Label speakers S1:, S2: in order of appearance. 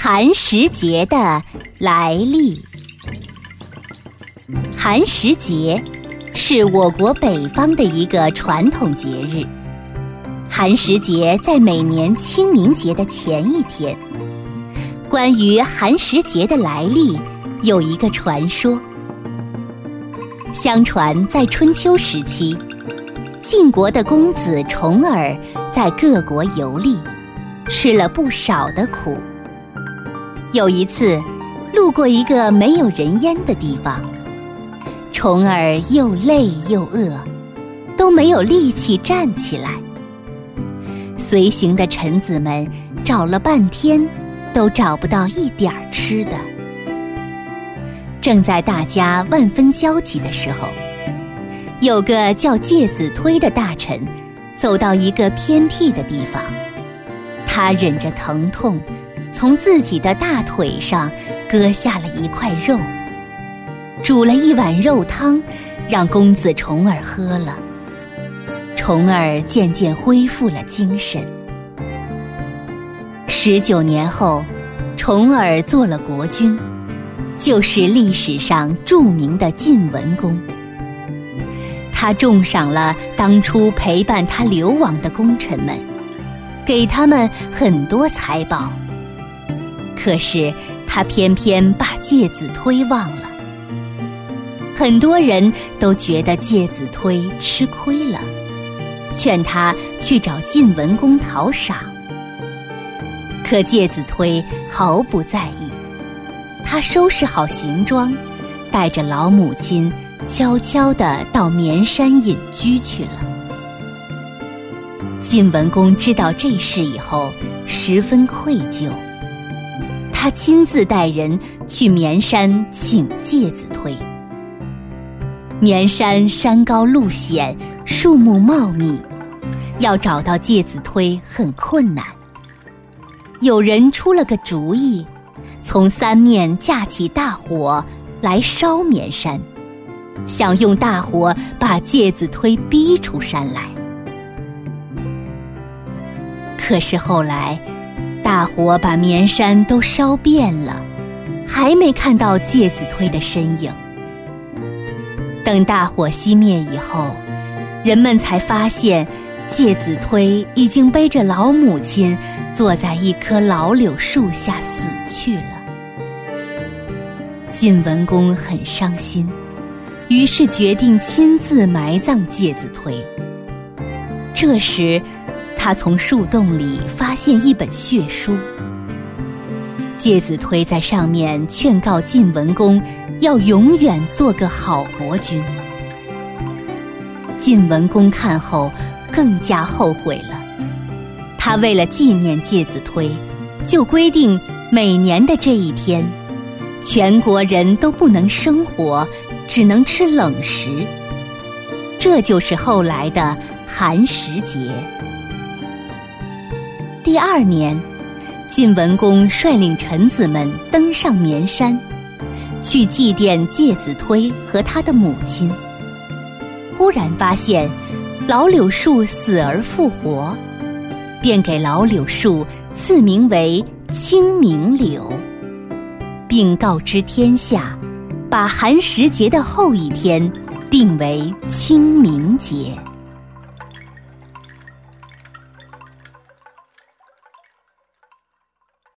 S1: 寒食节的来历。寒食节是我国北方的一个传统节日。寒食节在每年清明节的前一天。关于寒食节的来历，有一个传说。相传在春秋时期，晋国的公子重耳在各国游历，吃了不少的苦。有一次，路过一个没有人烟的地方，虫儿又累又饿，都没有力气站起来。随行的臣子们找了半天，都找不到一点儿吃的。正在大家万分焦急的时候，有个叫介子推的大臣，走到一个偏僻的地方，他忍着疼痛，从自己的大腿上割下了一块肉，煮了一碗肉汤，让公子重耳喝了。重耳渐渐恢复了精神。十九年后，重耳做了国君。就是历史上著名的晋文公，他重赏了当初陪伴他流亡的功臣们，给他们很多财宝。可是他偏偏把介子推忘了，很多人都觉得介子推吃亏了，劝他去找晋文公讨赏。可介子推毫不在意。他收拾好行装，带着老母亲，悄悄地到绵山隐居去了。晋文公知道这事以后，十分愧疚。他亲自带人去绵山请介子推。绵山山高路险，树木茂密，要找到介子推很困难。有人出了个主意。从三面架起大火来烧绵山，想用大火把介子推逼出山来。可是后来，大火把绵山都烧遍了，还没看到介子推的身影。等大火熄灭以后，人们才发现，介子推已经背着老母亲，坐在一棵老柳树下死去了。晋文公很伤心，于是决定亲自埋葬介子推。这时，他从树洞里发现一本血书，介子推在上面劝告晋文公要永远做个好国君。晋文公看后更加后悔了，他为了纪念介子推，就规定每年的这一天。全国人都不能生火，只能吃冷食。这就是后来的寒食节。第二年，晋文公率领臣子们登上绵山，去祭奠介子推和他的母亲。忽然发现老柳树死而复活，便给老柳树赐名为清明柳。并告知天下，把寒食节的后一天定为清明节。